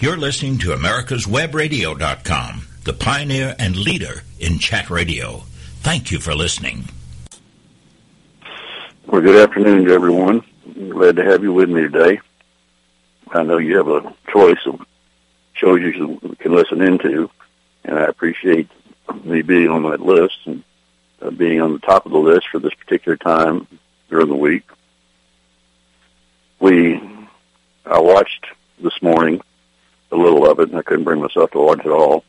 You're listening to America'sWebRadio.com, the pioneer and leader in chat radio. Thank you for listening. Well, good afternoon to everyone. Glad to have you with me today. I know you have a choice of shows you can listen into, and I appreciate me being on that list and uh, being on the top of the list for this particular time during the week. We, I watched this morning a little of it, and I couldn't bring myself to watch it all.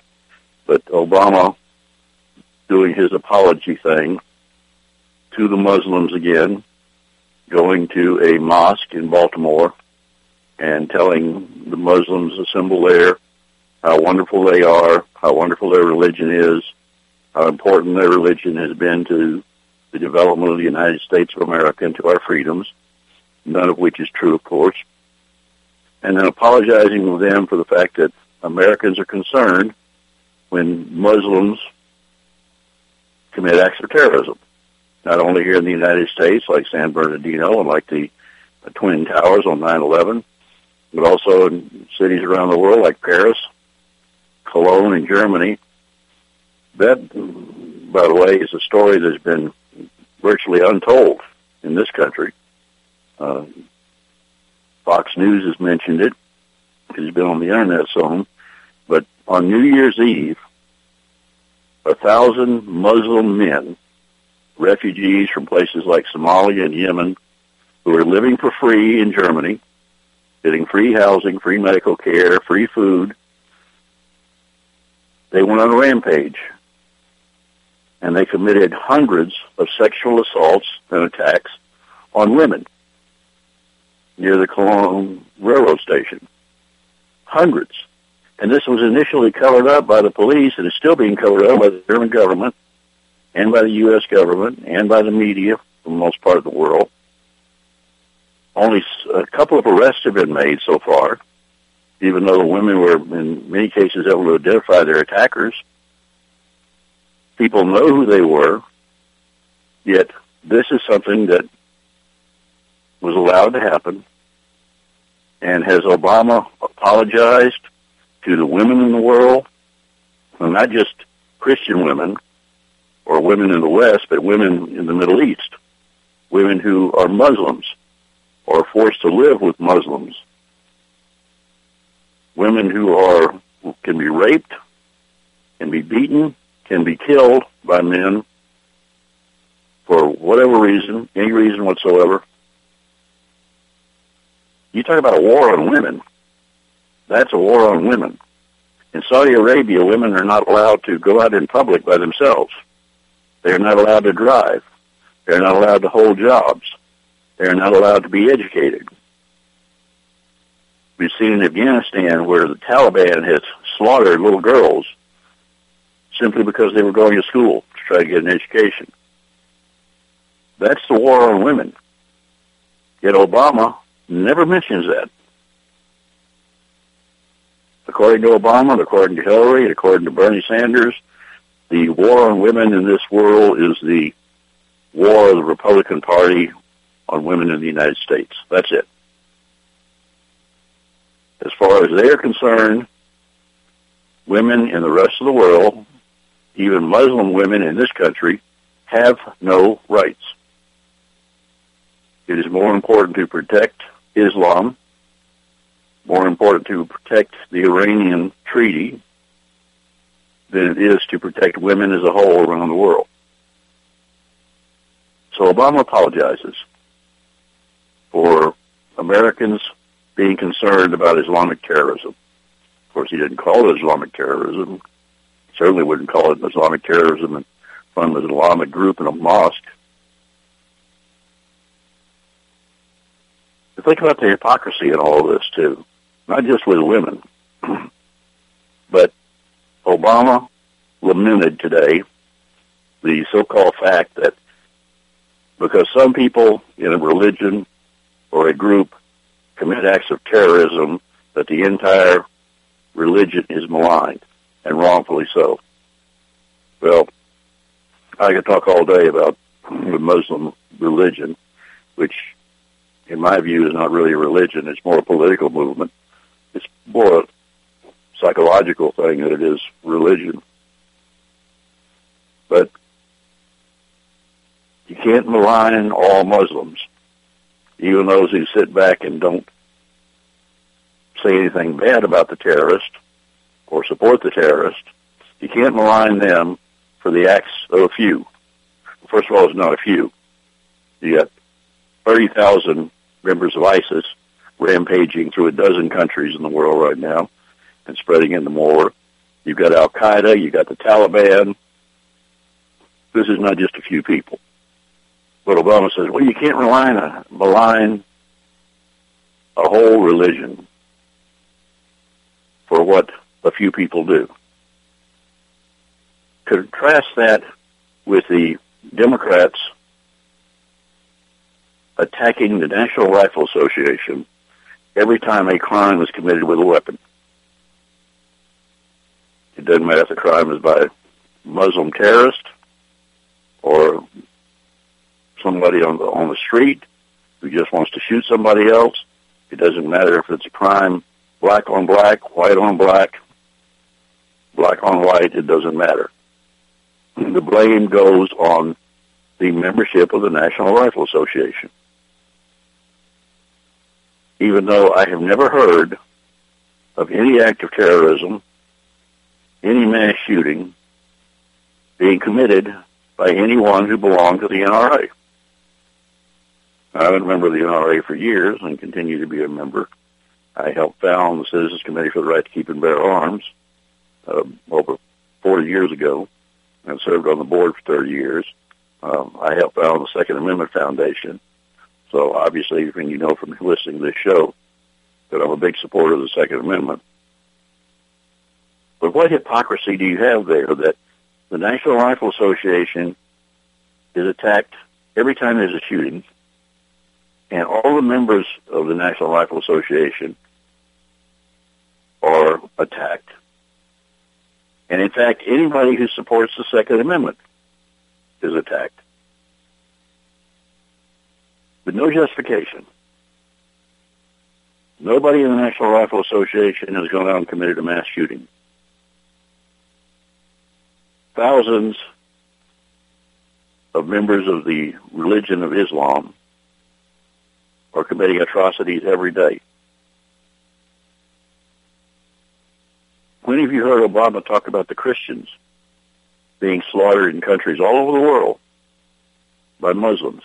But Obama doing his apology thing to the Muslims again, going to a mosque in Baltimore and telling the Muslims assemble there how wonderful they are, how wonderful their religion is, how important their religion has been to the development of the United States of America and to our freedoms, none of which is true, of course and then apologizing to them for the fact that Americans are concerned when Muslims commit acts of terrorism. Not only here in the United States, like San Bernardino and like the, Twin Towers on 9-11, but also in cities around the world like Paris, Cologne, and Germany. That, by the way, is a story that's been virtually untold in this country. Uh, Fox News has mentioned it. It's been on the internet some. But on New Year's Eve, a thousand Muslim men, refugees from places like Somalia and Yemen, who are living for free in Germany, getting free housing, free medical care, free food, they went on a rampage. And they committed hundreds of sexual assaults and attacks on women near the Cologne railroad station. Hundreds. And this was initially covered up by the police and is still being covered up by the German government and by the U.S. government and by the media for the most part of the world. Only a couple of arrests have been made so far, even though the women were in many cases able to identify their attackers. People know who they were, yet this is something that was allowed to happen and has Obama apologized to the women in the world? Well, not just Christian women or women in the West, but women in the Middle East, women who are Muslims or forced to live with Muslims, women who are can be raped, can be beaten, can be killed by men for whatever reason, any reason whatsoever, you talk about a war on women. That's a war on women. In Saudi Arabia, women are not allowed to go out in public by themselves. They're not allowed to drive. They're not allowed to hold jobs. They're not allowed to be educated. We've seen in Afghanistan where the Taliban has slaughtered little girls simply because they were going to school to try to get an education. That's the war on women. Yet Obama never mentions that. According to Obama, according to Hillary, according to Bernie Sanders, the war on women in this world is the war of the Republican Party on women in the United States. That's it. As far as they are concerned, women in the rest of the world, even Muslim women in this country, have no rights. It is more important to protect Islam, more important to protect the Iranian treaty than it is to protect women as a whole around the world. So Obama apologizes for Americans being concerned about Islamic terrorism. Of course, he didn't call it Islamic terrorism. Certainly wouldn't call it Islamic terrorism front of an Islamic group in a mosque. Think about the hypocrisy in all of this too, not just with women, but Obama lamented today the so-called fact that because some people in a religion or a group commit acts of terrorism, that the entire religion is maligned, and wrongfully so. Well, I could talk all day about the Muslim religion, which in my view, is not really a religion. It's more a political movement. It's more a psychological thing than it is religion. But you can't malign all Muslims, even those who sit back and don't say anything bad about the terrorist or support the terrorist. You can't malign them for the acts of a few. First of all, it's not a few. You got 30,000 members of ISIS rampaging through a dozen countries in the world right now and spreading into more. You've got Al Qaeda, you've got the Taliban. This is not just a few people. But Obama says, well, you can't rely on a, malign a whole religion for what a few people do. Contrast that with the Democrats attacking the National Rifle Association every time a crime is committed with a weapon. It doesn't matter if the crime is by a Muslim terrorist or somebody on the on the street who just wants to shoot somebody else. It doesn't matter if it's a crime black on black, white on black, black on white. It doesn't matter. The blame goes on the membership of the National Rifle Association even though I have never heard of any act of terrorism, any mass shooting being committed by anyone who belonged to the NRA. I've been a member of the NRA for years and continue to be a member. I helped found the Citizens Committee for the Right to Keep and Bear Arms uh, over 40 years ago and served on the board for 30 years. Um, I helped found the Second Amendment Foundation so obviously, when you know from listening to this show that I'm a big supporter of the Second Amendment. But what hypocrisy do you have there that the National Rifle Association is attacked every time there's a shooting, and all the members of the National Rifle Association are attacked. And in fact, anybody who supports the Second Amendment is attacked with no justification. Nobody in the National Rifle Association has gone out and committed a mass shooting. Thousands of members of the religion of Islam are committing atrocities every day. When have you heard Obama talk about the Christians being slaughtered in countries all over the world by Muslims?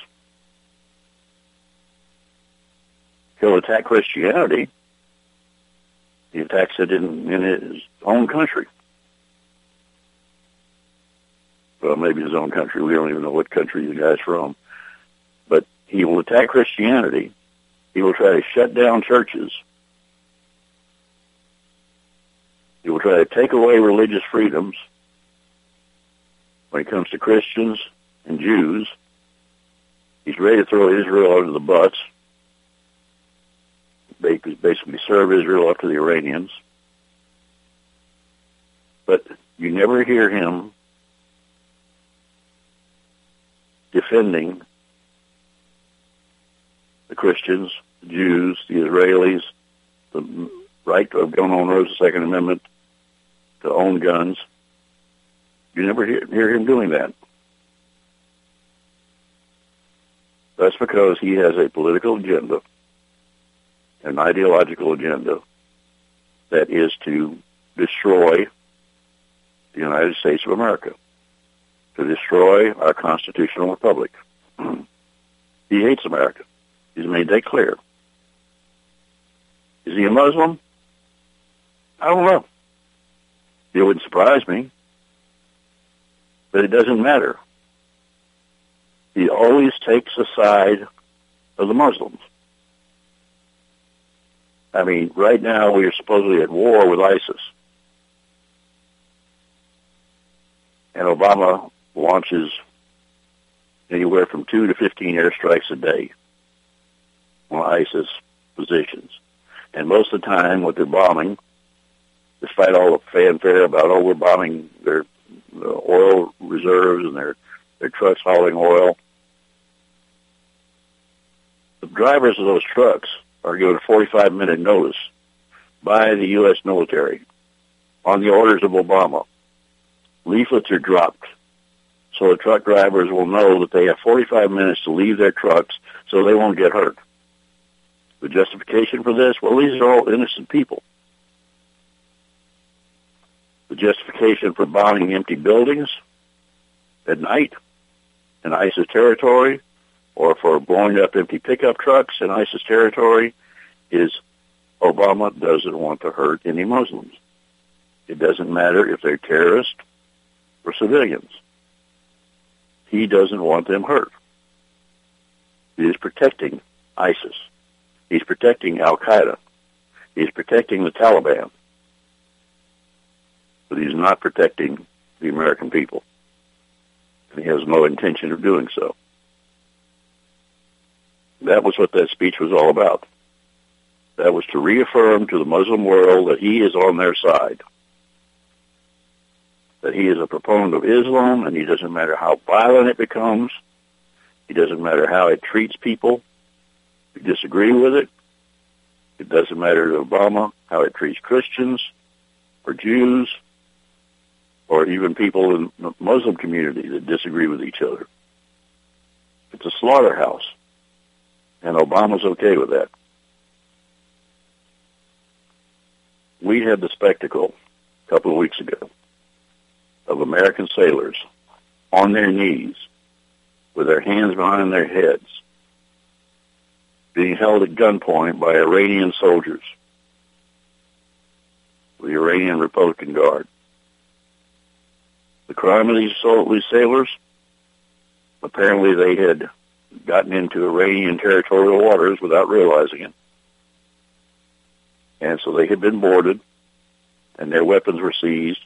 He'll attack Christianity. He attacks it in, in his own country. Well, maybe his own country. We don't even know what country the guy's from. But he will attack Christianity. He will try to shut down churches. He will try to take away religious freedoms when it comes to Christians and Jews. He's ready to throw Israel under the bus basically serve Israel up to the Iranians. But you never hear him defending the Christians, the Jews, the Israelis, the right of gun owners, the Second Amendment, to own guns. You never hear, hear him doing that. That's because he has a political agenda an ideological agenda that is to destroy the United States of America, to destroy our constitutional republic. he hates America. He's made that clear. Is he a Muslim? I don't know. It wouldn't surprise me. But it doesn't matter. He always takes the side of the Muslims. I mean, right now we are supposedly at war with ISIS. And Obama launches anywhere from two to 15 airstrikes a day on ISIS positions. And most of the time, what they're bombing, despite all the fanfare about, oh, we're bombing their oil reserves and their, their trucks hauling oil, the drivers of those trucks are given a 45 minute notice by the U.S. military on the orders of Obama. Leaflets are dropped so the truck drivers will know that they have 45 minutes to leave their trucks so they won't get hurt. The justification for this, well, these are all innocent people. The justification for bombing empty buildings at night in ISIS territory or for blowing up empty pickup trucks in ISIS territory is Obama doesn't want to hurt any Muslims. It doesn't matter if they're terrorists or civilians. He doesn't want them hurt. He is protecting ISIS. He's protecting Al Qaeda. He's protecting the Taliban. But he's not protecting the American people. And he has no intention of doing so. That was what that speech was all about. That was to reaffirm to the Muslim world that he is on their side that he is a proponent of Islam, and he doesn't matter how violent it becomes. He doesn't matter how it treats people who disagree with it. It doesn't matter to Obama how it treats Christians or Jews or even people in the Muslim community that disagree with each other. It's a slaughterhouse, and Obama's okay with that. We had the spectacle a couple of weeks ago of American sailors on their knees with their hands behind their heads being held at gunpoint by Iranian soldiers, the Iranian Republican Guard. The crime of these, sailors, apparently they had gotten into Iranian territorial waters without realizing it. And so they had been boarded, and their weapons were seized,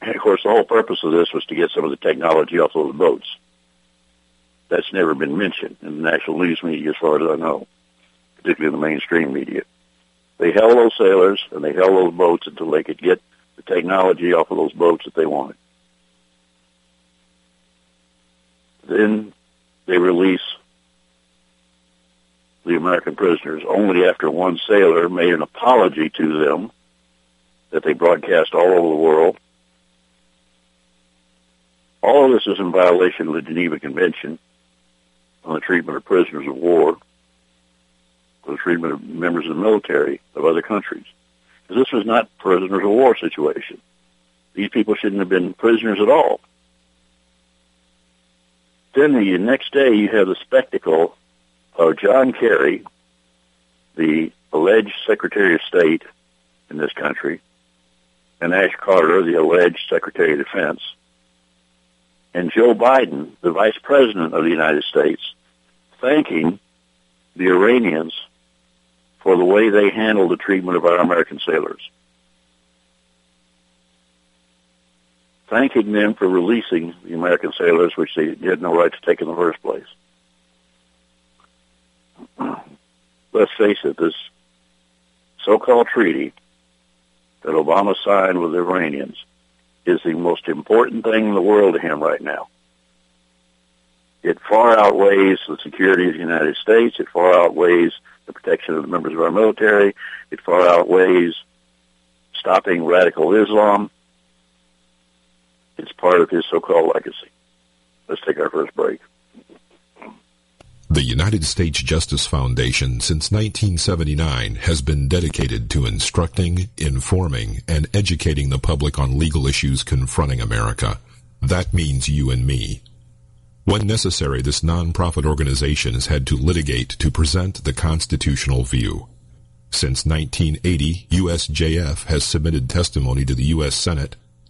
and of course, the whole purpose of this was to get some of the technology off those boats. That's never been mentioned in the national news media, as far as I know, particularly in the mainstream media. They held those sailors and they held those boats until they could get the technology off of those boats that they wanted. Then they release the American prisoners only after one sailor made an apology to them that they broadcast all over the world all of this is in violation of the Geneva Convention on the treatment of prisoners of war, the treatment of members of the military of other countries. Because this was not prisoners of war situation. These people shouldn't have been prisoners at all. Then the next day you have the spectacle of John Kerry, the alleged Secretary of State in this country, and Ash Carter, the alleged Secretary of Defense, and Joe Biden, the Vice President of the United States, thanking the Iranians for the way they handled the treatment of our American sailors. Thanking them for releasing the American sailors, which they had no right to take in the first place. Let's face it, this so-called treaty that Obama signed with the Iranians is the most important thing in the world to him right now. It far outweighs the security of the United States. It far outweighs the protection of the members of our military. It far outweighs stopping radical Islam. It's part of his so-called legacy. Let's take our first break. The United States Justice Foundation since 1979 has been dedicated to instructing, informing, and educating the public on legal issues confronting America. That means you and me. When necessary, this nonprofit organization has had to litigate to present the constitutional view. Since 1980, USJF has submitted testimony to the U.S. Senate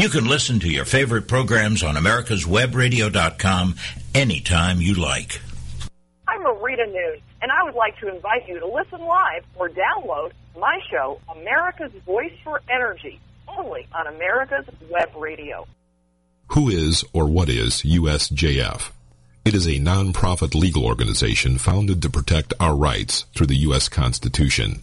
You can listen to your favorite programs on americaswebradio.com anytime you like. I'm Marita Noon, and I would like to invite you to listen live or download my show, America's Voice for Energy, only on America's Web Radio. Who is or what is USJF? It is a non-profit legal organization founded to protect our rights through the U.S. Constitution.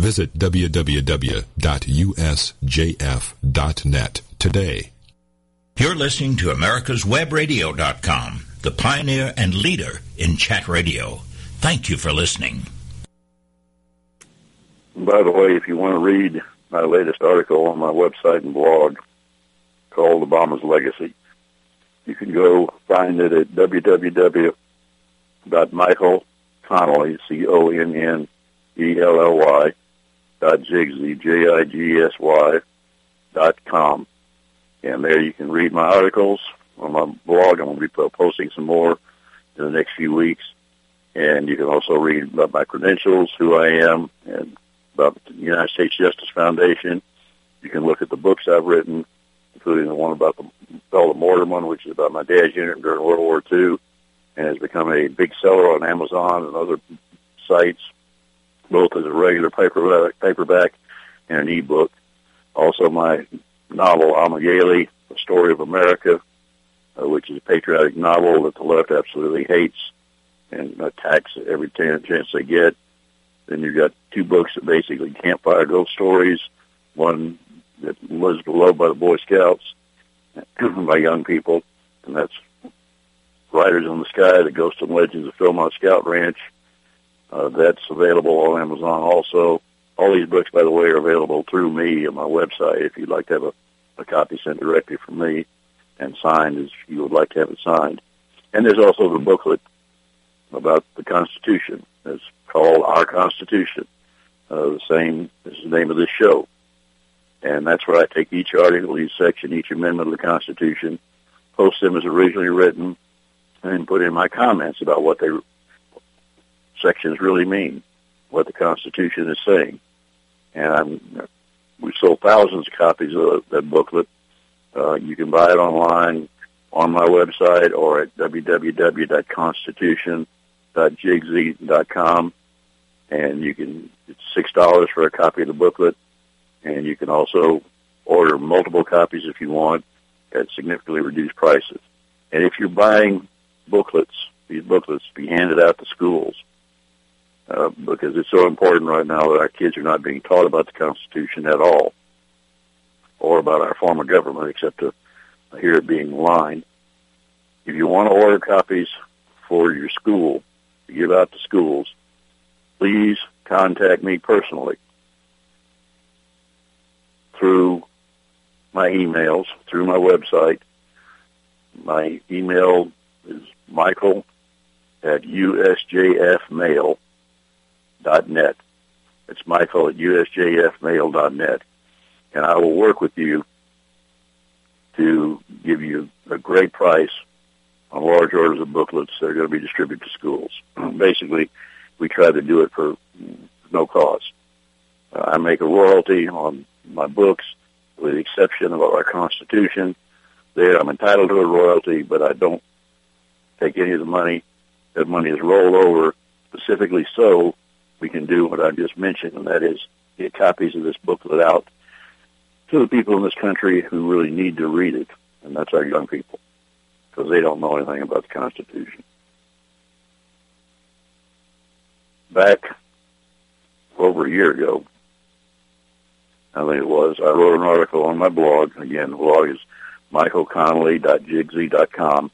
Visit www.usjf.net today. You're listening to America'sWebRadio.com, the pioneer and leader in chat radio. Thank you for listening. By the way, if you want to read my latest article on my website and blog called Obama's Legacy, you can go find it at www.michael Connelly, C-O-N-N-E-L-L-Y, dot Jigsy, J-I-G-S-Y, dot com. And there you can read my articles on my blog. I'm going to be posting some more in the next few weeks. And you can also read about my credentials, who I am, and about the United States Justice Foundation. You can look at the books I've written, including the one about the fellow Mortimer, which is about my dad's unit during World War II and has become a big seller on Amazon and other sites, both as a regular paperback, paperback and an ebook. Also, my novel Amagali, The Story of America, uh, which is a patriotic novel that the left absolutely hates and attacks every chance they get. Then you've got two books that basically campfire ghost stories. One that was beloved by the Boy Scouts, by young people, and that's Riders in the Sky, The Ghost and Legends of Philmont Scout Ranch. Uh, that's available on Amazon also. All these books, by the way, are available through me on my website if you'd like to have a, a copy sent directly from me and signed as you would like to have it signed. And there's also the booklet about the Constitution. It's called Our Constitution. Uh, the same is the name of this show. And that's where I take each article, each section, each amendment of the Constitution, post them as originally written, and put in my comments about what they sections really mean, what the Constitution is saying. And I'm, we sold thousands of copies of that booklet. Uh, you can buy it online on my website or at www.constitution.jigsy.com. And you can, it's $6 for a copy of the booklet. And you can also order multiple copies if you want at significantly reduced prices. And if you're buying booklets, these booklets be handed out to schools uh, because it's so important right now that our kids are not being taught about the Constitution at all or about our form of government except to hear it being lined. If you want to order copies for your school to give out to schools, please contact me personally through my emails, through my website. My email is michael at usjfmail.net. It's michael at usjfmail.net. And I will work with you to give you a great price on large orders of booklets that are going to be distributed to schools. Basically, we try to do it for no cost. I make a royalty on my books, with the exception of our Constitution. There, I'm entitled to a royalty, but I don't take any of the money. That money is rolled over specifically so we can do what I just mentioned, and that is get copies of this booklet out to the people in this country who really need to read it, and that's our young people, because they don't know anything about the Constitution. Back over a year ago, I think it was, I wrote an article on my blog. Again, the blog is michaelconnelly.jigsy.com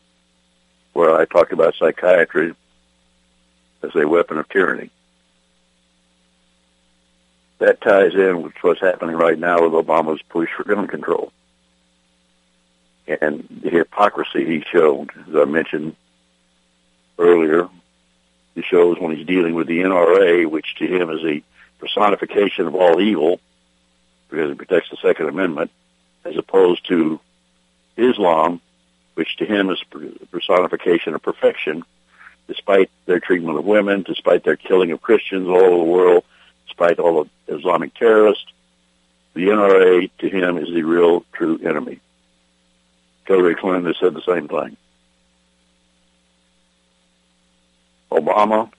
where I talked about psychiatry as a weapon of tyranny. That ties in with what's happening right now with Obama's push for gun control. And the hypocrisy he showed, as I mentioned earlier, he shows when he's dealing with the NRA, which to him is a personification of all evil because it protects the Second Amendment, as opposed to Islam, which to him is personification of perfection, despite their treatment of women, despite their killing of Christians all over the world, despite all of Islamic terrorists, the NRA to him is the real true enemy. Hillary Clinton has said the same thing. Obama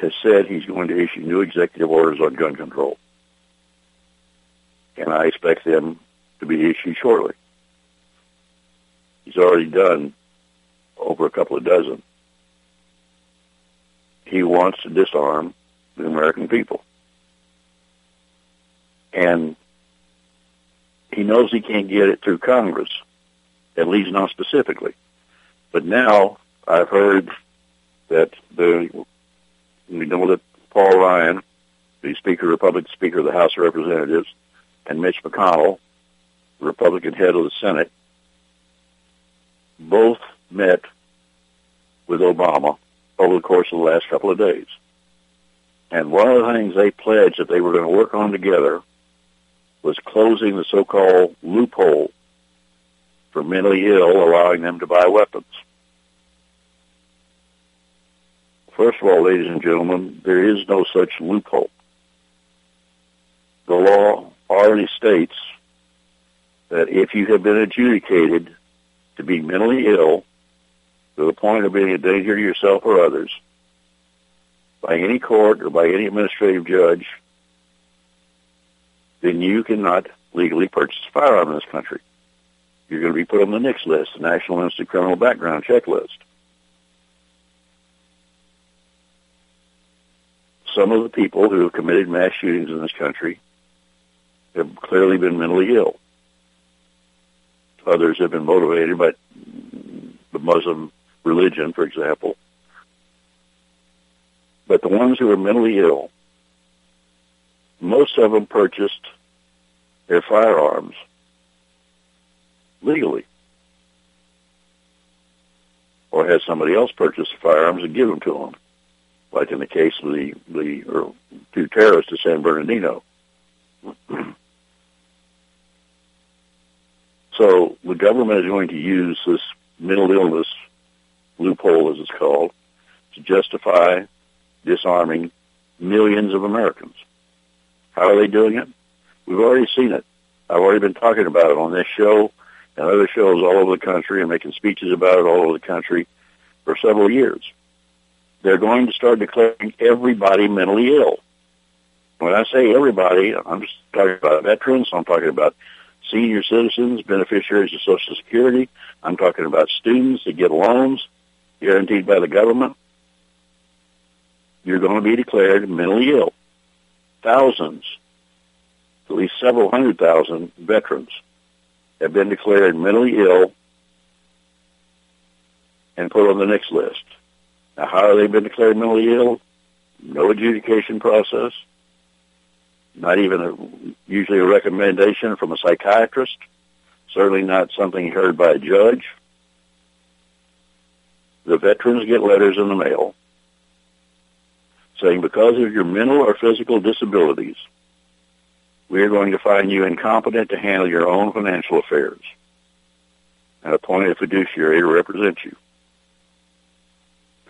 has said he's going to issue new executive orders on gun control. And I expect them to be issued shortly. He's already done over a couple of dozen. He wants to disarm the American people. And he knows he can't get it through Congress, at least not specifically. But now I've heard that the we know that Paul Ryan, the Speaker, Republican Speaker of the House of Representatives, and Mitch McConnell, Republican head of the Senate, both met with Obama over the course of the last couple of days. And one of the things they pledged that they were going to work on together was closing the so-called loophole for mentally ill, allowing them to buy weapons. First of all, ladies and gentlemen, there is no such loophole. The law already states that if you have been adjudicated to be mentally ill to the point of being a danger to yourself or others by any court or by any administrative judge, then you cannot legally purchase a firearm in this country. You're going to be put on the NICS list, the National Institute Criminal Background Checklist. some of the people who have committed mass shootings in this country have clearly been mentally ill. Others have been motivated by the Muslim religion, for example. But the ones who are mentally ill, most of them purchased their firearms legally. Or had somebody else purchase the firearms and give them to them like in the case of the the or two terrorists at San Bernardino. so the government is going to use this mental illness loophole, as it's called, to justify disarming millions of Americans. How are they doing it? We've already seen it. I've already been talking about it on this show and other shows all over the country and making speeches about it all over the country for several years they're going to start declaring everybody mentally ill. When I say everybody, I'm just talking about veterans. I'm talking about senior citizens, beneficiaries of Social Security. I'm talking about students that get loans guaranteed by the government. You're going to be declared mentally ill. Thousands, at least several hundred thousand veterans have been declared mentally ill and put on the NICS list. Now, how have they been declared mentally ill? No adjudication process. Not even a, usually a recommendation from a psychiatrist. Certainly not something heard by a judge. The veterans get letters in the mail saying because of your mental or physical disabilities, we are going to find you incompetent to handle your own financial affairs and appoint a fiduciary to represent you.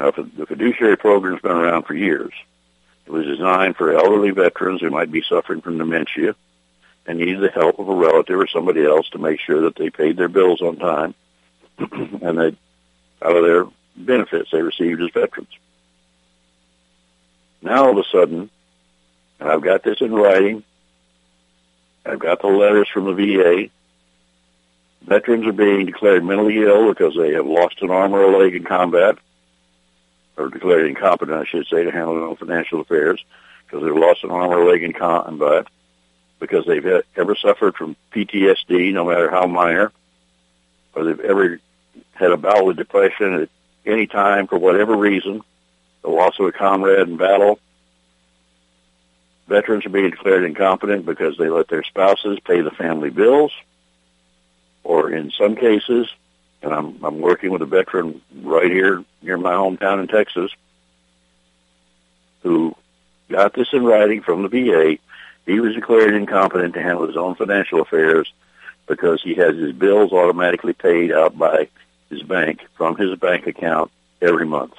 Now, the fiduciary program's been around for years. It was designed for elderly veterans who might be suffering from dementia and needed the help of a relative or somebody else to make sure that they paid their bills on time and they out of their benefits they received as veterans. Now all of a sudden, and I've got this in writing, I've got the letters from the VA, veterans are being declared mentally ill because they have lost an arm or a leg in combat, or declared incompetent, I should say, to handle their own financial affairs because they've lost an arm or a leg in combat, because they've ever suffered from PTSD, no matter how minor, or they've ever had a bout of depression at any time for whatever reason, the loss of a comrade in battle. Veterans are being declared incompetent because they let their spouses pay the family bills, or in some cases, and I'm I'm working with a veteran right here near my hometown in Texas who got this in writing from the VA. He was declared incompetent to handle his own financial affairs because he has his bills automatically paid out by his bank from his bank account every month.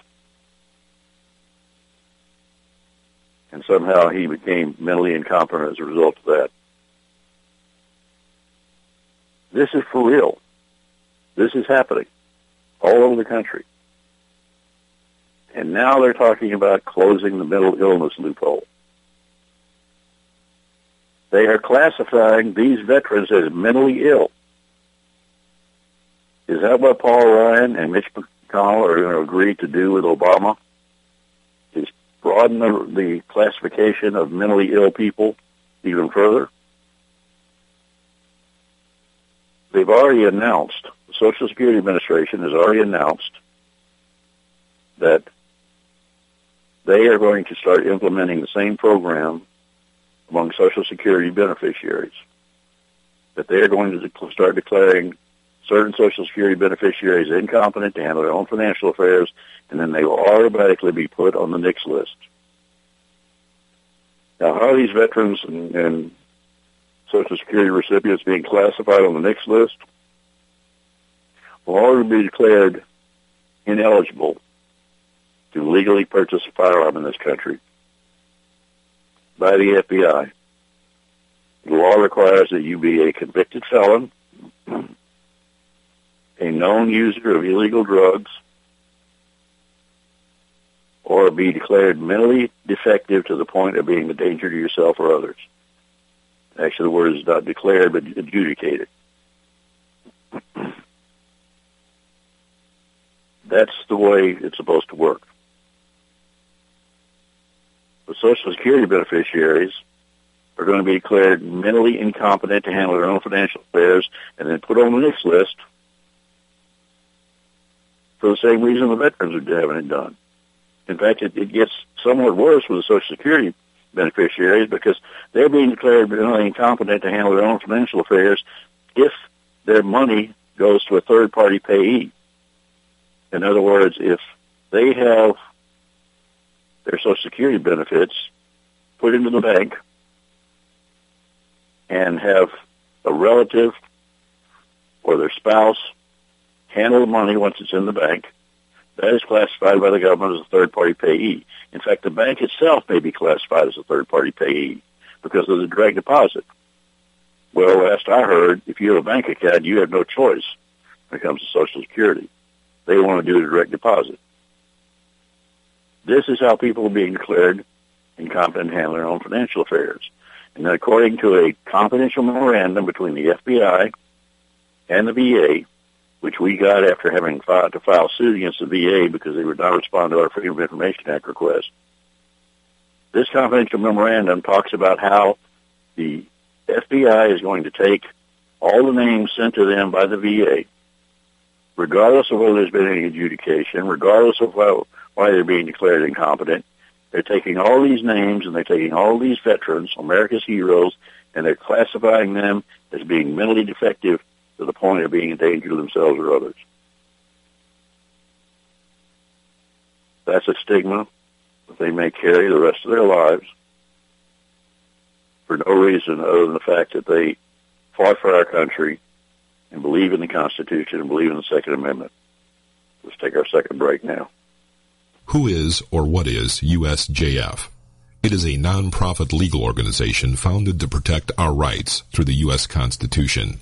And somehow he became mentally incompetent as a result of that. This is for real. This is happening all over the country. And now they're talking about closing the mental illness loophole. They are classifying these veterans as mentally ill. Is that what Paul Ryan and Mitch McConnell are going to agree to do with Obama? Broaden the, the classification of mentally ill people even further? They've already announced, the Social Security Administration has already announced that they are going to start implementing the same program among Social Security beneficiaries. That they are going to start declaring certain Social Security beneficiaries incompetent to handle their own financial affairs, and then they will automatically be put on the NICS list. Now, how are these veterans and, and Social Security recipients being classified on the NICS list? Will all be declared ineligible to legally purchase a firearm in this country by the FBI. The law requires that you be a convicted felon, a known user of illegal drugs, or be declared mentally defective to the point of being a danger to yourself or others. Actually, the word is not declared, but adjudicated. That's the way it's supposed to work the Social Security beneficiaries are going to be declared mentally incompetent to handle their own financial affairs and then put on the NICS list for the same reason the veterans are having it done. In fact, it, it gets somewhat worse with the Social Security beneficiaries because they're being declared mentally incompetent to handle their own financial affairs if their money goes to a third-party payee. In other words, if they have their Social Security benefits put into the bank and have a relative or their spouse handle the money once it's in the bank. That is classified by the government as a third-party payee. In fact, the bank itself may be classified as a third-party payee because of the direct deposit. Well, last I heard, if you have a bank account, you have no choice when it comes to Social Security. They want to do a direct deposit. This is how people are being declared incompetent in handling their own financial affairs. And according to a confidential memorandum between the FBI and the VA, which we got after having filed to file suit against the VA because they would not respond to our Freedom of Information Act request. This confidential memorandum talks about how the FBI is going to take all the names sent to them by the VA, regardless of whether there's been any adjudication, regardless of how, why they're being declared incompetent. They're taking all these names and they're taking all these veterans, America's heroes, and they're classifying them as being mentally defective to the point of being a danger to themselves or others. That's a stigma that they may carry the rest of their lives for no reason other than the fact that they fought for our country and believe in the Constitution and believe in the Second Amendment. Let's take our second break now. Who is or what is USJF? It is a non-profit legal organization founded to protect our rights through the U.S. Constitution.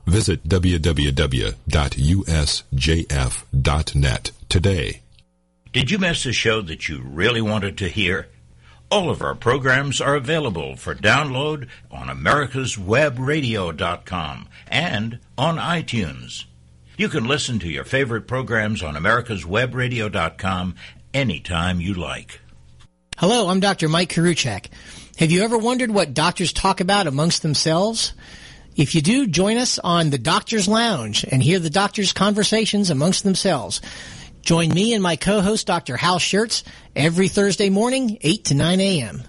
Visit www.usjf.net today. Did you miss a show that you really wanted to hear? All of our programs are available for download on americaswebradio.com and on iTunes. You can listen to your favorite programs on americaswebradio.com anytime you like. Hello, I'm Dr. Mike Koriwchak. Have you ever wondered what doctors talk about amongst themselves? If you do, join us on the Doctor's Lounge and hear the doctors' conversations amongst themselves. Join me and my co-host, Dr. Hal Scherz, every Thursday morning, 8 to 9 a.m.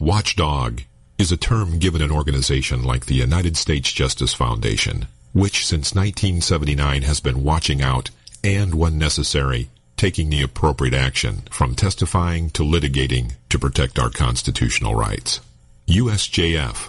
Watchdog is a term given an organization like the United States Justice Foundation, which since 1979 has been watching out and, when necessary, taking the appropriate action from testifying to litigating to protect our constitutional rights. USJF,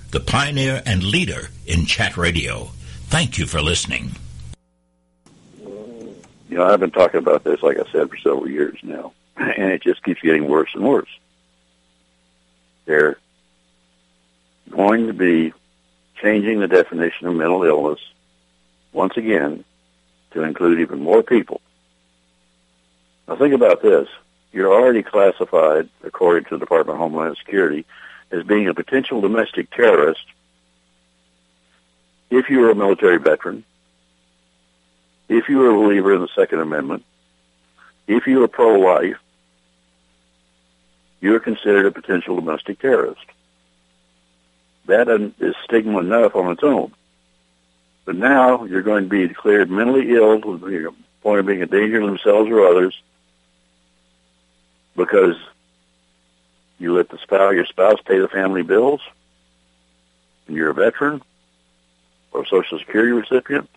the pioneer and leader in chat radio. Thank you for listening. You know, I've been talking about this, like I said, for several years now, and it just keeps getting worse and worse. They're going to be changing the definition of mental illness once again to include even more people. Now think about this. You're already classified, according to the Department of Homeland Security, as being a potential domestic terrorist if you are a military veteran, if you are a believer in the Second Amendment, if you are pro-life, you are considered a potential domestic terrorist. That is stigma enough on its own. But now you're going to be declared mentally ill to the point of being a danger to themselves or others because you let the spouse, your spouse pay the family bills and you're a veteran or a Social Security recipient.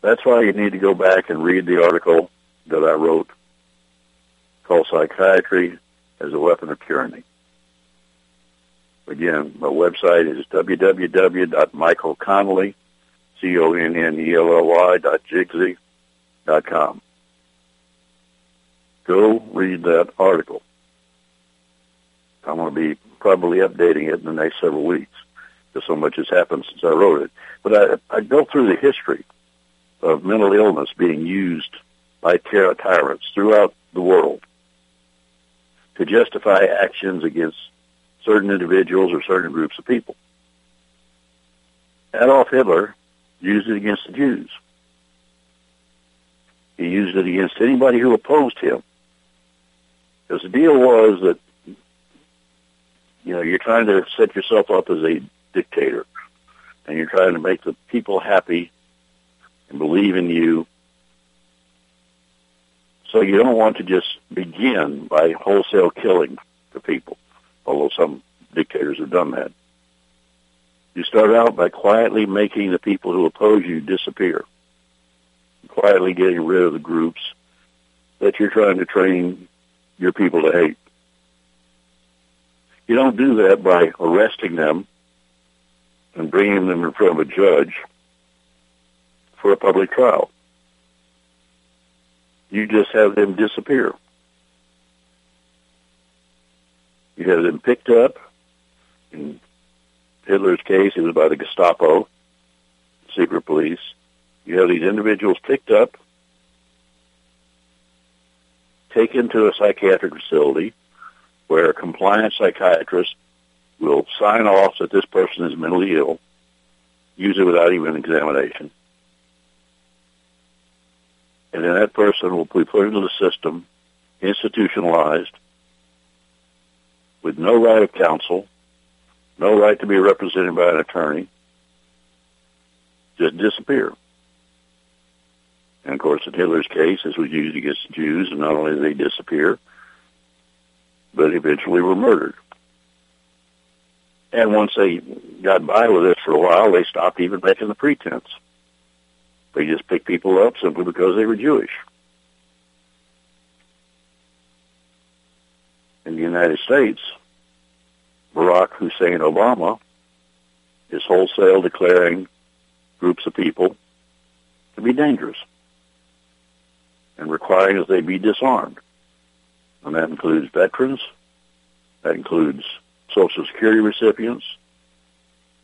That's why you need to go back and read the article that I wrote called Psychiatry as a Weapon of Tyranny. Again, my website is www.michaelconnelly, C-O-N-N-E-L-L-Y dot com. Go read that article. I'm going to be probably updating it in the next several weeks because so much has happened since I wrote it. But I, I go through the history of mental illness being used by terror tyrants throughout the world to justify actions against certain individuals or certain groups of people. Adolf Hitler used it against the Jews. He used it against anybody who opposed him. Because the deal was that, you know, you're trying to set yourself up as a dictator, and you're trying to make the people happy and believe in you. So you don't want to just begin by wholesale killing the people although some dictators have done that. You start out by quietly making the people who oppose you disappear, quietly getting rid of the groups that you're trying to train your people to hate. You don't do that by arresting them and bringing them in front of a judge for a public trial. You just have them disappear. You have them picked up. In Hitler's case, it was by the Gestapo, secret police. You have these individuals picked up, taken to a psychiatric facility where a compliant psychiatrist will sign off that this person is mentally ill, usually without even examination. And then that person will be put into the system, institutionalized, with no right of counsel, no right to be represented by an attorney, just disappear. And of course, in Hitler's case, this was used against the Jews, and not only did they disappear, but eventually were murdered. And once they got by with this for a while, they stopped even making the pretense. They just picked people up simply because they were Jewish. in the United States, Barack Hussein Obama is wholesale declaring groups of people to be dangerous and requiring that they be disarmed. And that includes veterans. That includes Social Security recipients.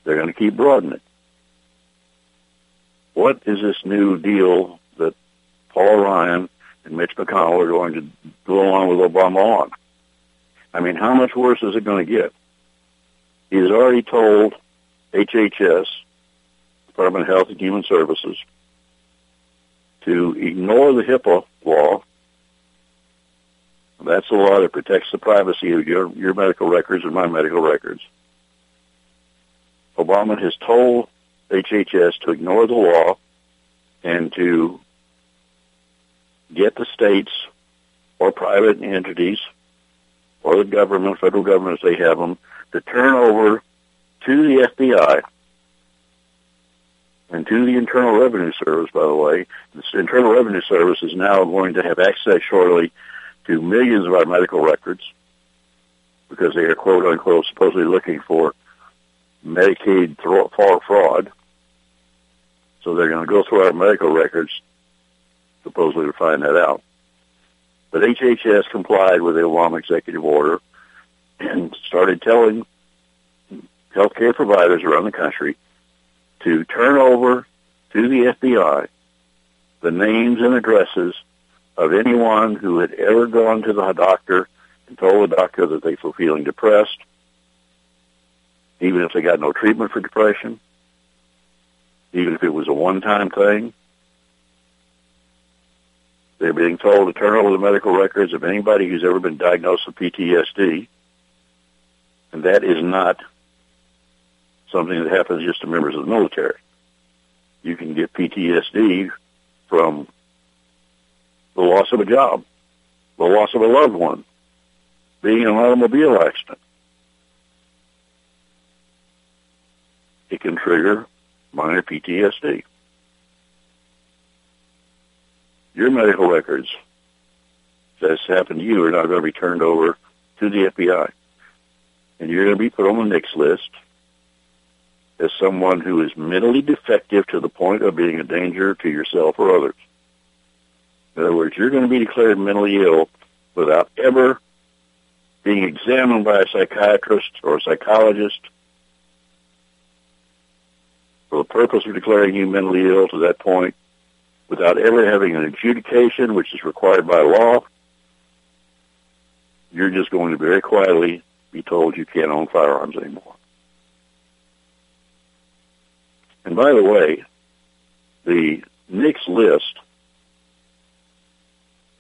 They're going to keep broadening. What is this new deal that Paul Ryan and Mitch McConnell are going to go along with Obama on. I mean, how much worse is it going to get? He has already told HHS, Department of Health and Human Services, to ignore the HIPAA law. That's the law that protects the privacy of your, your medical records and my medical records. Obama has told HHS to ignore the law and to get the states or private entities or the government, federal government, if they have them, to turn over to the FBI and to the Internal Revenue Service, by the way. The Internal Revenue Service is now going to have access shortly to millions of our medical records because they are quote unquote supposedly looking for Medicaid fraud. So they're going to go through our medical records supposedly to find that out. But HHS complied with the Obama executive order and started telling healthcare providers around the country to turn over to the FBI the names and addresses of anyone who had ever gone to the doctor and told the doctor that they were feeling depressed, even if they got no treatment for depression, even if it was a one-time thing. They're being told to turn over the medical records of anybody who's ever been diagnosed with PTSD. And that is not something that happens just to members of the military. You can get PTSD from the loss of a job, the loss of a loved one, being in an automobile accident. It can trigger minor PTSD. Your medical records that's happened to you are not going to be turned over to the FBI. And you're going to be put on the NICS list as someone who is mentally defective to the point of being a danger to yourself or others. In other words, you're going to be declared mentally ill without ever being examined by a psychiatrist or a psychologist for the purpose of declaring you mentally ill to that point without ever having an adjudication, which is required by law. You're just going to very quietly be told you can't own firearms anymore. And by the way, the NICS list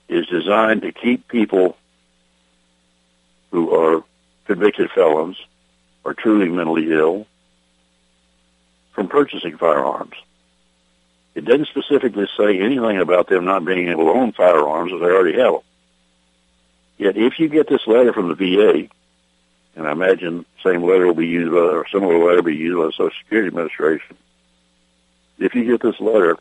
is designed to keep people who are convicted felons or truly mentally ill from purchasing firearms. It doesn't specifically say anything about them not being able to own firearms if they already have them. Yet if you get this letter from the VA, and I imagine the same letter will be used by, or similar letter will be used by the Social Security Administration, if you get this letter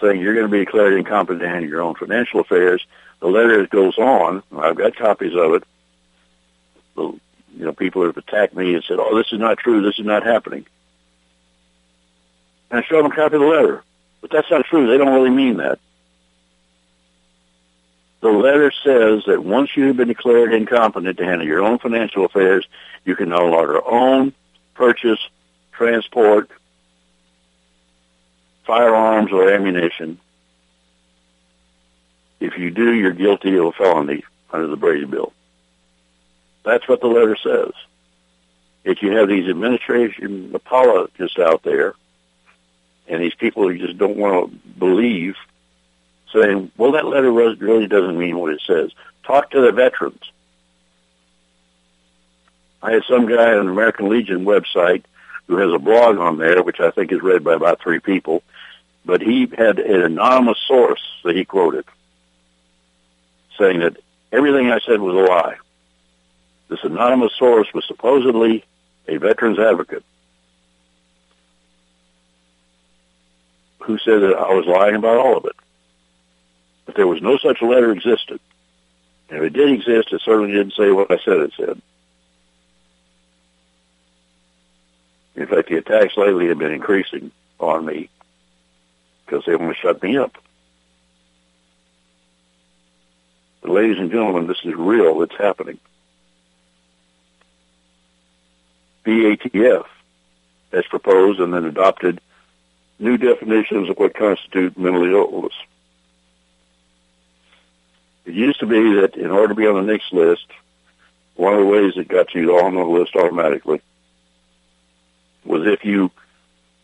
saying you're going to be declared incompetent to handle your own financial affairs, the letter goes on. I've got copies of it. you know, people have attacked me and said, "Oh, this is not true. This is not happening." And I show them a copy of the letter, but that's not true. They don't really mean that. The letter says that once you have been declared incompetent to handle your own financial affairs, you can no longer own, purchase, transport, firearms or ammunition. If you do, you're guilty of a felony under the Brady Bill. That's what the letter says. If you have these administration apologists out there, and these people who just don't want to believe, saying, well, that letter really doesn't mean what it says. Talk to the veterans. I had some guy on the American Legion website who has a blog on there, which I think is read by about three people, but he had an anonymous source that he quoted saying that everything I said was a lie. This anonymous source was supposedly a veterans advocate who said that I was lying about all of it. But there was no such letter existed. And if it did exist, it certainly didn't say what I said it said. In fact, the attacks lately have been increasing on me because they want to shut me up. But ladies and gentlemen, this is real. It's happening. BATF has proposed and then adopted new definitions of what constitute mental illness. It used to be that in order to be on the NICS list, one of the ways that got you on the list automatically was if you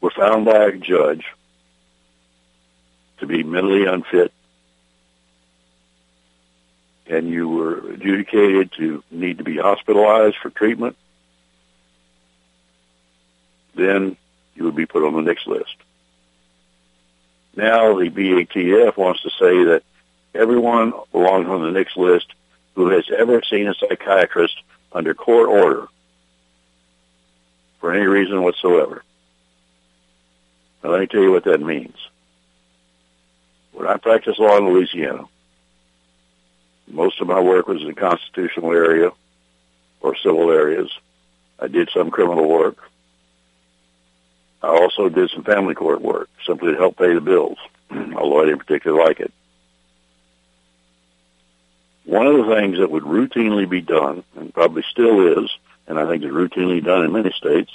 were found by a judge to be mentally unfit and you were adjudicated to need to be hospitalized for treatment, then you would be put on the NICS list. Now the BATF wants to say that everyone belongs on the NICS list who has ever seen a psychiatrist under court order for any reason whatsoever. Now let me tell you what that means. When I practiced law in Louisiana, most of my work was in the constitutional area or civil areas. I did some criminal work. I also did some family court work simply to help pay the bills, although I didn't particularly like it. One of the things that would routinely be done, and probably still is, and I think is routinely done in many states,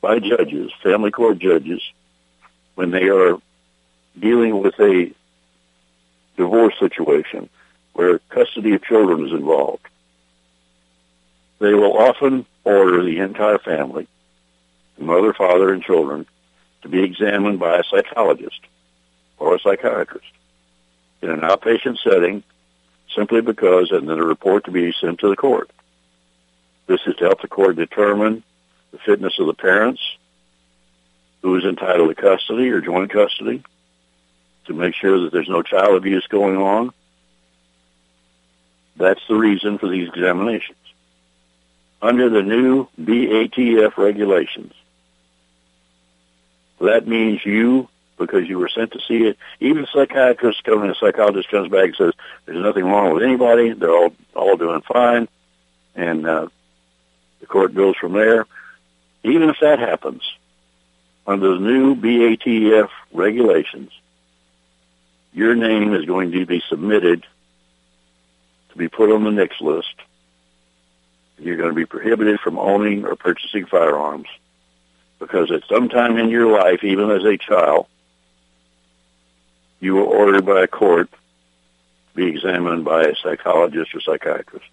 by judges, family court judges, when they are dealing with a divorce situation where custody of children is involved. They will often order the entire family, mother, father, and children, to be examined by a psychologist or a psychiatrist in an outpatient setting simply because, and then a report to be sent to the court. This is to help the court determine the fitness of the parents, who is entitled to custody or joint custody, to make sure that there's no child abuse going on. That's the reason for these examinations. Under the new BATF regulations, that means you because you were sent to see it. Even a psychiatrist coming, a psychologist comes back and says, there's nothing wrong with anybody. They're all, all doing fine. And, uh, the court goes from there. Even if that happens, under the new BATF regulations, your name is going to be submitted to be put on the NICS list. You're going to be prohibited from owning or purchasing firearms because at some time in your life, even as a child, you were ordered by a court to be examined by a psychologist or psychiatrist.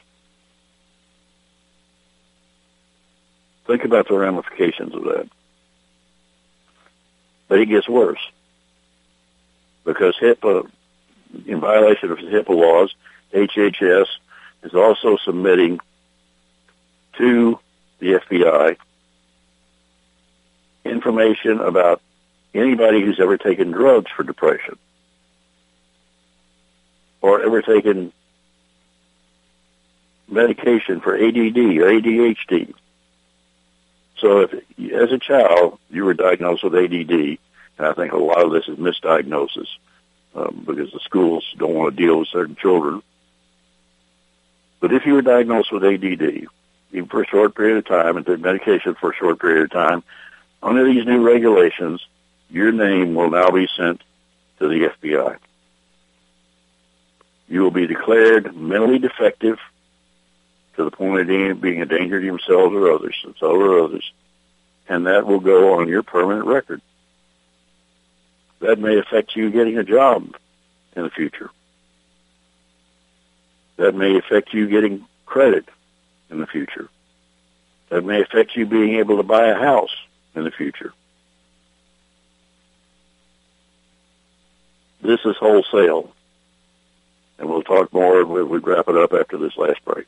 Think about the ramifications of that. But it gets worse because HIPAA, in violation of HIPAA laws, HHS is also submitting to the FBI information about anybody who's ever taken drugs for depression or ever taken medication for ADD or ADHD. So if, as a child, you were diagnosed with ADD, and I think a lot of this is misdiagnosis um, because the schools don't want to deal with certain children. But if you were diagnosed with ADD, even for a short period of time and took medication for a short period of time, under these new regulations, your name will now be sent to the FBI. You will be declared mentally defective to the point of being a danger to yourselves or others, so or others, and that will go on your permanent record. That may affect you getting a job in the future. That may affect you getting credit in the future. That may affect you being able to buy a house in the future. This is wholesale. And we'll talk more when we wrap it up after this last break.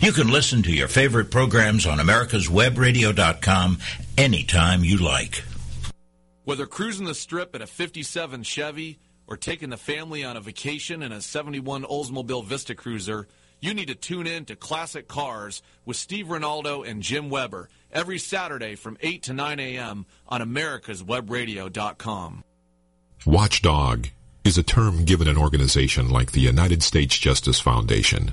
You can listen to your favorite programs on americaswebradio.com anytime you like. Whether cruising the strip in a 57 Chevy or taking the family on a vacation in a 71 Oldsmobile Vista Cruiser, you need to tune in to Classic Cars with Steve Ronaldo and Jim Weber every Saturday from 8 to 9 a.m. on americaswebradio.com. Watchdog is a term given an organization like the United States Justice Foundation,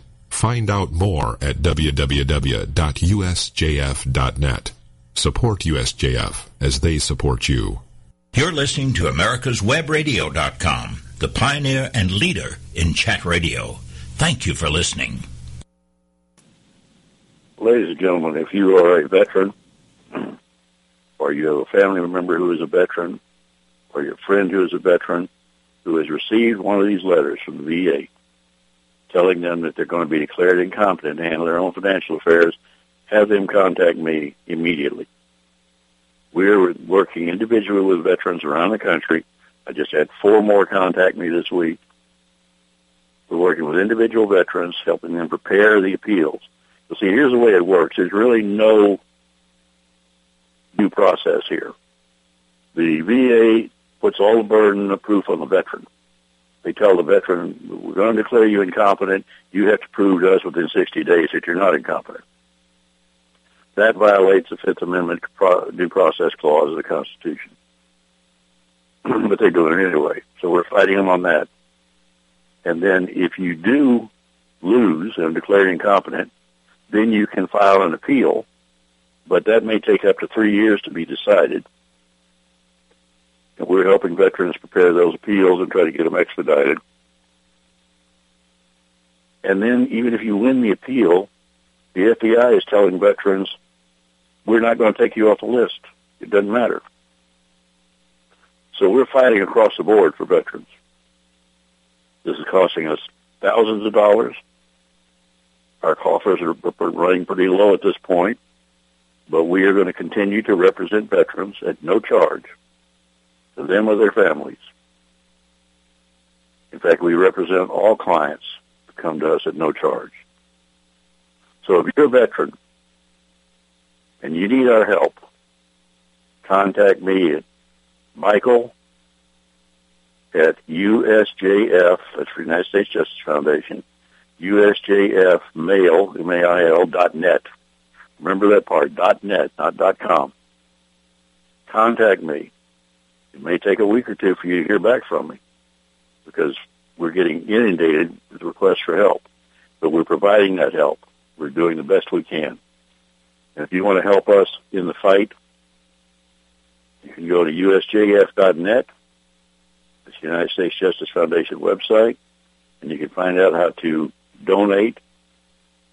Find out more at www.usjf.net. Support USJF as they support you. You're listening to americaswebradio.com, the pioneer and leader in chat radio. Thank you for listening. Ladies and gentlemen, if you are a veteran, or you have a family member who is a veteran, or your friend who is a veteran, who has received one of these letters from the VA telling them that they're going to be declared incompetent to handle their own financial affairs, have them contact me immediately. We're working individually with veterans around the country. I just had four more contact me this week. We're working with individual veterans, helping them prepare the appeals. So see, here's the way it works. There's really no due process here. The VA puts all the burden of proof on the veteran. They tell the veteran, we're going to declare you incompetent. You have to prove to us within 60 days that you're not incompetent. That violates the Fifth Amendment due process clause of the Constitution. but they're doing it anyway. So we're fighting them on that. And then if you do lose and declare incompetent, then you can file an appeal, but that may take up to three years to be decided. And we're helping veterans prepare those appeals and try to get them expedited. And then even if you win the appeal, the FBI is telling veterans, we're not going to take you off the list. It doesn't matter. So we're fighting across the board for veterans. This is costing us thousands of dollars. Our coffers are running pretty low at this point, but we are going to continue to represent veterans at no charge to them or their families. In fact, we represent all clients who come to us at no charge. So if you're a veteran and you need our help, contact me at Michael at USJF, that's for United States Justice Foundation, USJFmail, M-A-I-L, dot net. Remember that part, dot net, not dot com. Contact me. It may take a week or two for you to hear back from me because we're getting inundated with requests for help. But we're providing that help. We're doing the best we can. And if you want to help us in the fight, you can go to usjf.net. It's the United States Justice Foundation website, and you can find out how to donate.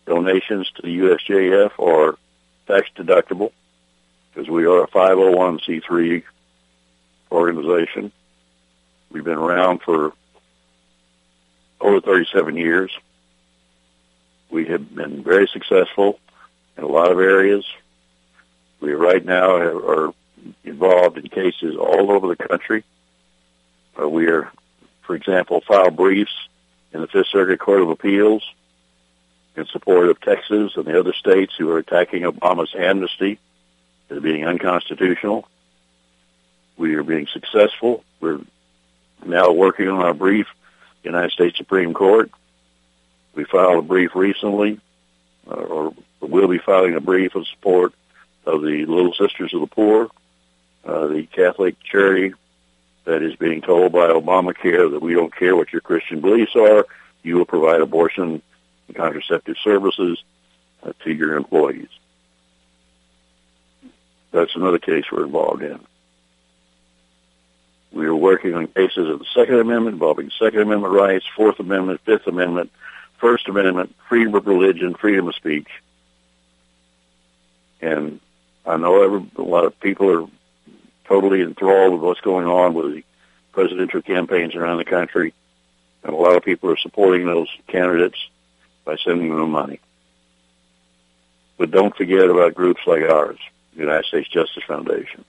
Donations to the USJF are tax deductible because we are a 501c3 organization. We've been around for over 37 years. We have been very successful in a lot of areas. We right now are involved in cases all over the country. Uh, we are, for example, file briefs in the Fifth Circuit Court of Appeals in support of Texas and the other states who are attacking Obama's amnesty as being unconstitutional. We are being successful. We're now working on our brief, United States Supreme Court. We filed a brief recently, uh, or we'll be filing a brief in support of the Little Sisters of the Poor, uh, the Catholic charity that is being told by Obamacare that we don't care what your Christian beliefs are, you will provide abortion and contraceptive services uh, to your employees. That's another case we're involved in. We are working on cases of the Second Amendment involving Second Amendment rights, Fourth Amendment, Fifth Amendment, First Amendment, freedom of religion, freedom of speech. And I know every, a lot of people are totally enthralled with what's going on with the presidential campaigns around the country. And a lot of people are supporting those candidates by sending them money. But don't forget about groups like ours, the United States Justice Foundation.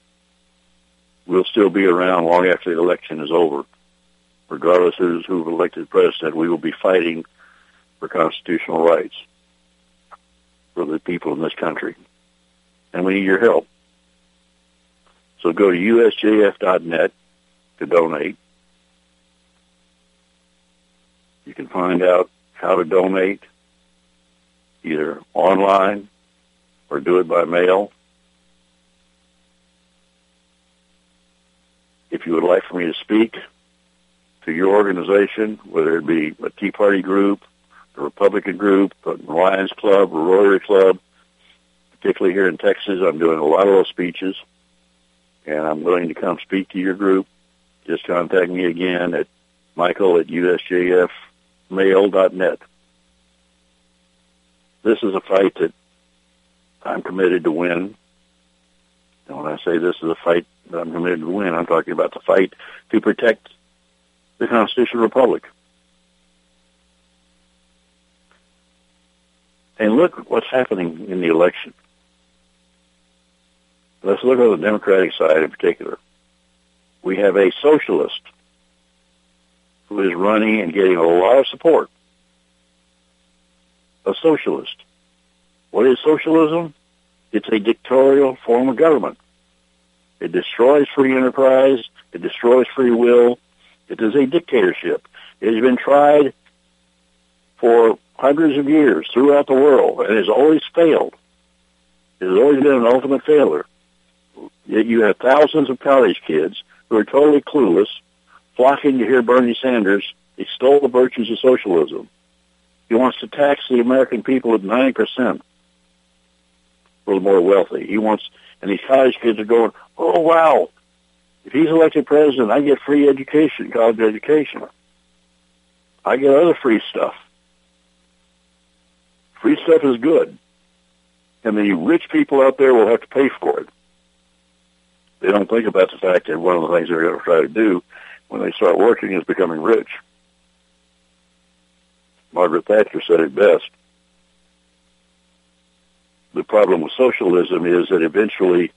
We'll still be around long after the election is over. Regardless of who's elected president, we will be fighting for constitutional rights for the people in this country. And we need your help. So go to usjf.net to donate. You can find out how to donate either online or do it by mail. If you would like for me to speak to your organization, whether it be a Tea Party group, a Republican group, a Lions Club, a Rotary Club, particularly here in Texas, I'm doing a lot of those speeches, and I'm willing to come speak to your group. Just contact me again at michael at usjfmail.net. This is a fight that I'm committed to win. And when I say this is a fight that I'm committed to win, I'm talking about the fight to protect the constitutional republic. And look what's happening in the election. Let's look at the Democratic side in particular. We have a socialist who is running and getting a lot of support. A socialist. What is socialism? It's a dictatorial form of government. It destroys free enterprise. It destroys free will. It is a dictatorship. It has been tried for hundreds of years throughout the world and has always failed. It has always been an ultimate failure. Yet you have thousands of college kids who are totally clueless flocking to hear Bernie Sanders extol the virtues of socialism. He wants to tax the American people at 90% the more wealthy. He wants, and these college kids are going, oh wow, if he's elected president, I get free education, college education. I get other free stuff. Free stuff is good. And the rich people out there will have to pay for it. They don't think about the fact that one of the things they're going to try to do when they start working is becoming rich. Margaret Thatcher said it best. The problem with socialism is that eventually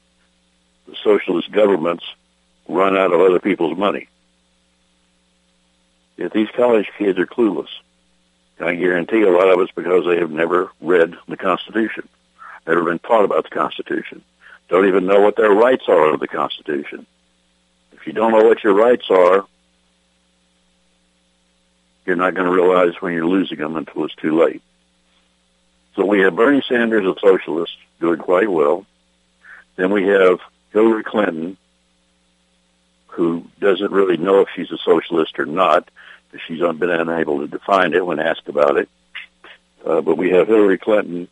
the socialist governments run out of other people's money. If these college kids are clueless, I guarantee a lot of it's because they have never read the Constitution, never been taught about the Constitution, don't even know what their rights are under the Constitution. If you don't know what your rights are, you're not going to realize when you're losing them until it's too late. So we have Bernie Sanders, a socialist, doing quite well. Then we have Hillary Clinton, who doesn't really know if she's a socialist or not. Because she's been unable to define it when asked about it. Uh, but we have Hillary Clinton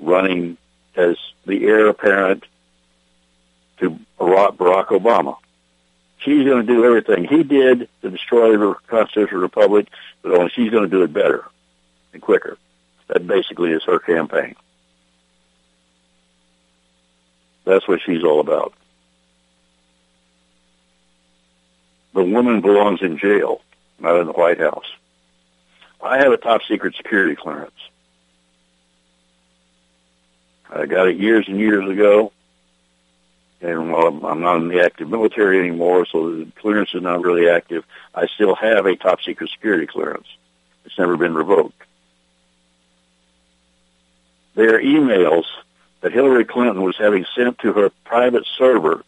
running as the heir apparent to Barack Obama. She's going to do everything he did to destroy the constitutional republic, but only she's going to do it better and quicker. That basically is her campaign. That's what she's all about. The woman belongs in jail, not in the White House. I have a top secret security clearance. I got it years and years ago. And while I'm not in the active military anymore, so the clearance is not really active, I still have a top secret security clearance. It's never been revoked. There are emails that Hillary Clinton was having sent to her private server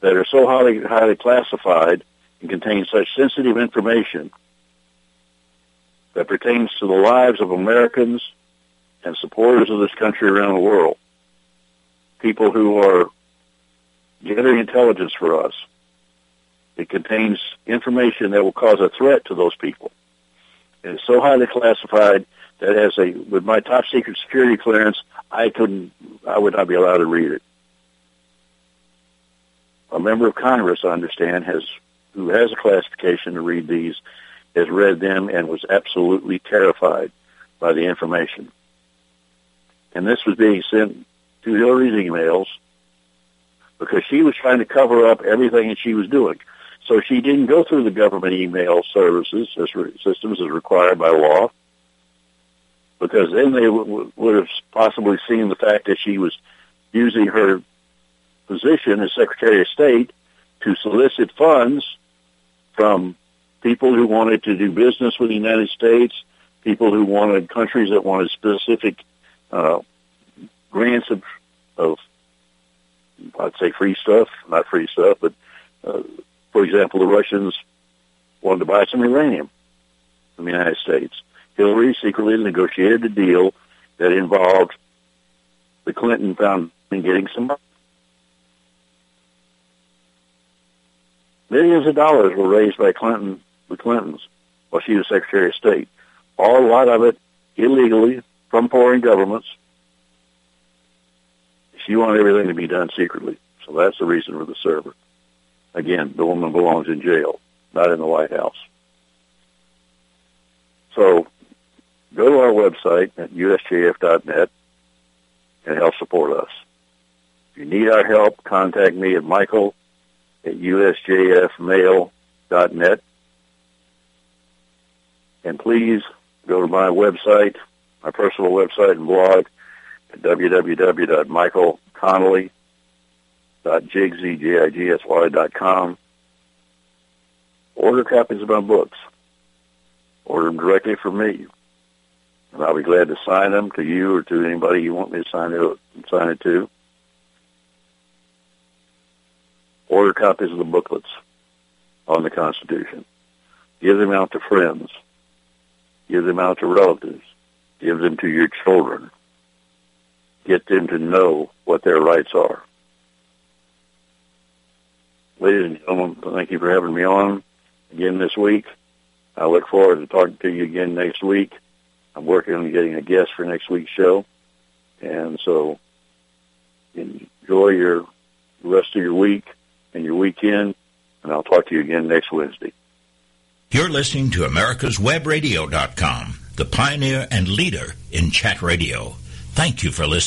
that are so highly, highly classified and contain such sensitive information that pertains to the lives of Americans and supporters of this country around the world. People who are gathering intelligence for us. It contains information that will cause a threat to those people. It's so highly classified that as a with my top secret security clearance, I couldn't, I would not be allowed to read it. A member of Congress, I understand, has who has a classification to read these, has read them and was absolutely terrified by the information. And this was being sent to Hillary's emails because she was trying to cover up everything that she was doing. So she didn't go through the government email services as systems as required by law, because then they w- would have possibly seen the fact that she was using her position as Secretary of State to solicit funds from people who wanted to do business with the United States, people who wanted countries that wanted specific uh, grants of, of, I'd say free stuff, not free stuff, but uh, for example, the Russians wanted to buy some uranium from the United States. Hillary secretly negotiated a deal that involved the Clinton Foundation getting some money. Millions of dollars were raised by Clinton, the Clintons, while she was Secretary of State. All a lot of it illegally from foreign governments. She wanted everything to be done secretly. So that's the reason for the server. Again, the woman belongs in jail, not in the White House. So go to our website at usjf.net and help support us. If you need our help, contact me at michael at usjfmail.net. And please go to my website, my personal website and blog at www.michaelconnelly.com www.jigsy.com. Order copies of my books. Order them directly from me. And I'll be glad to sign them to you or to anybody you want me to sign it, sign it to. Order copies of the booklets on the Constitution. Give them out to friends. Give them out to relatives. Give them to your children. Get them to know what their rights are ladies and gentlemen, thank you for having me on again this week. I look forward to talking to you again next week. I'm working on getting a guest for next week's show. And so enjoy your rest of your week and your weekend, and I'll talk to you again next Wednesday. You're listening to America'sWebRadio.com, the pioneer and leader in chat radio. Thank you for listening.